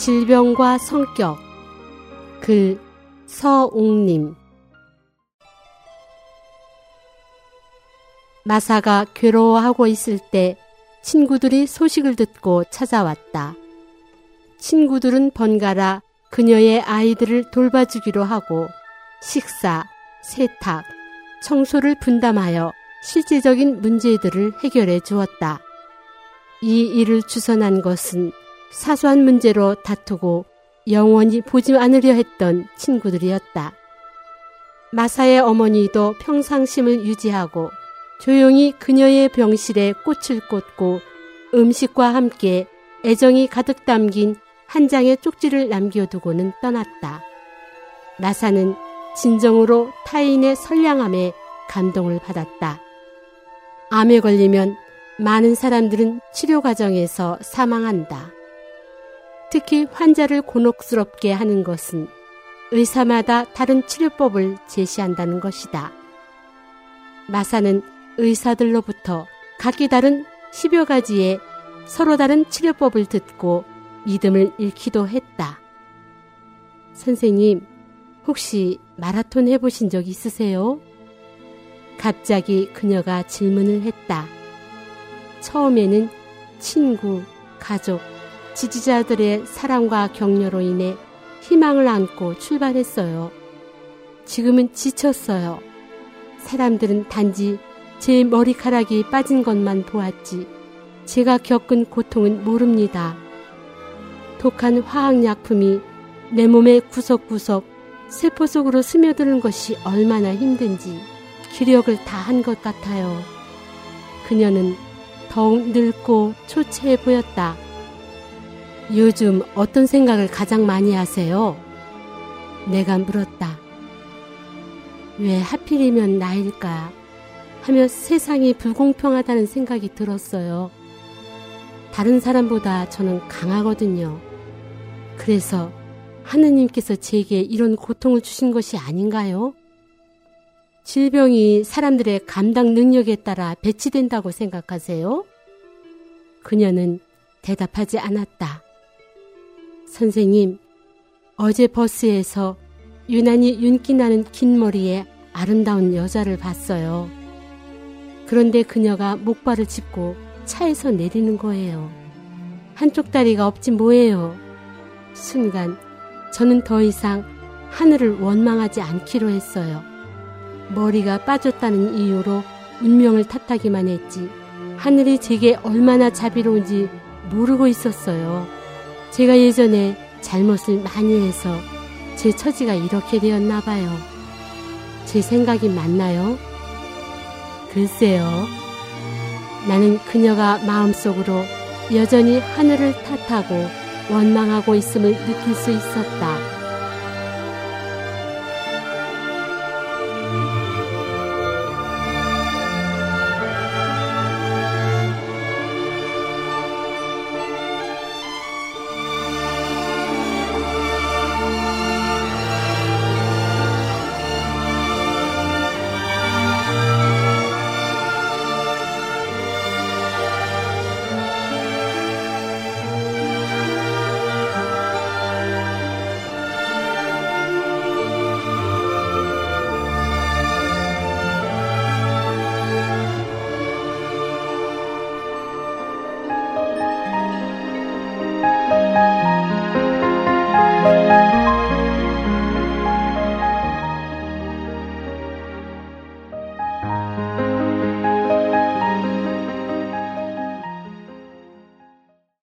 질병과 성격 글 서옥님 마사가 괴로워하고 있을 때 친구들이 소식을 듣고 찾아왔다. 친구들은 번갈아 그녀의 아이들을 돌봐주기로 하고 식사, 세탁, 청소를 분담하여 실제적인 문제들을 해결해 주었다. 이 일을 주선한 것은 사소한 문제로 다투고 영원히 보지 않으려 했던 친구들이었다. 마사의 어머니도 평상심을 유지하고 조용히 그녀의 병실에 꽃을 꽂고 음식과 함께 애정이 가득 담긴 한 장의 쪽지를 남겨두고는 떠났다. 마사는 진정으로 타인의 선량함에 감동을 받았다. 암에 걸리면 많은 사람들은 치료 과정에서 사망한다. 특히 환자를 곤혹스럽게 하는 것은 의사마다 다른 치료법을 제시한다는 것이다. 마사는 의사들로부터 각기 다른 10여 가지의 서로 다른 치료법을 듣고 믿음을 잃기도 했다. 선생님, 혹시 마라톤 해보신 적 있으세요? 갑자기 그녀가 질문을 했다. 처음에는 친구, 가족, 지지자들의 사랑과 격려로 인해 희망을 안고 출발했어요. 지금은 지쳤어요. 사람들은 단지 제 머리카락이 빠진 것만 보았지. 제가 겪은 고통은 모릅니다. 독한 화학약품이 내 몸의 구석구석 세포 속으로 스며드는 것이 얼마나 힘든지 기력을 다 한 것 같아요. 그녀는 더욱 늙고 초췌해 보였다. 요즘 어떤 생각을 가장 많이 하세요? 내가 물었다. 왜 하필이면 나일까? 하며 세상이 불공평하다는 생각이 들었어요. 다른 사람보다 저는 강하거든요. 그래서 하느님께서 제게 이런 고통을 주신 것이 아닌가요? 질병이 사람들의 감당 능력에 따라 배치된다고 생각하세요? 그녀는 대답하지 않았다. 선생님, 어제 버스에서 유난히 윤기 나는 긴 머리에 아름다운 여자를 봤어요. 그런데 그녀가 목발을 짚고 차에서 내리는 거예요. 한쪽 다리가 없지 뭐예요. 순간 저는 더 이상 하늘을 원망하지 않기로 했어요. 머리가 빠졌다는 이유로 운명을 탓하기만 했지 하늘이 제게 얼마나 자비로운지 모르고 있었어요. 제가 예전에 잘못을 많이 해서 제 처지가 이렇게 되었나 봐요. 제 생각이 맞나요? 글쎄요. 나는 그녀가 마음속으로 여전히 하늘을 탓하고 원망하고 있음을 느낄 수 있었다.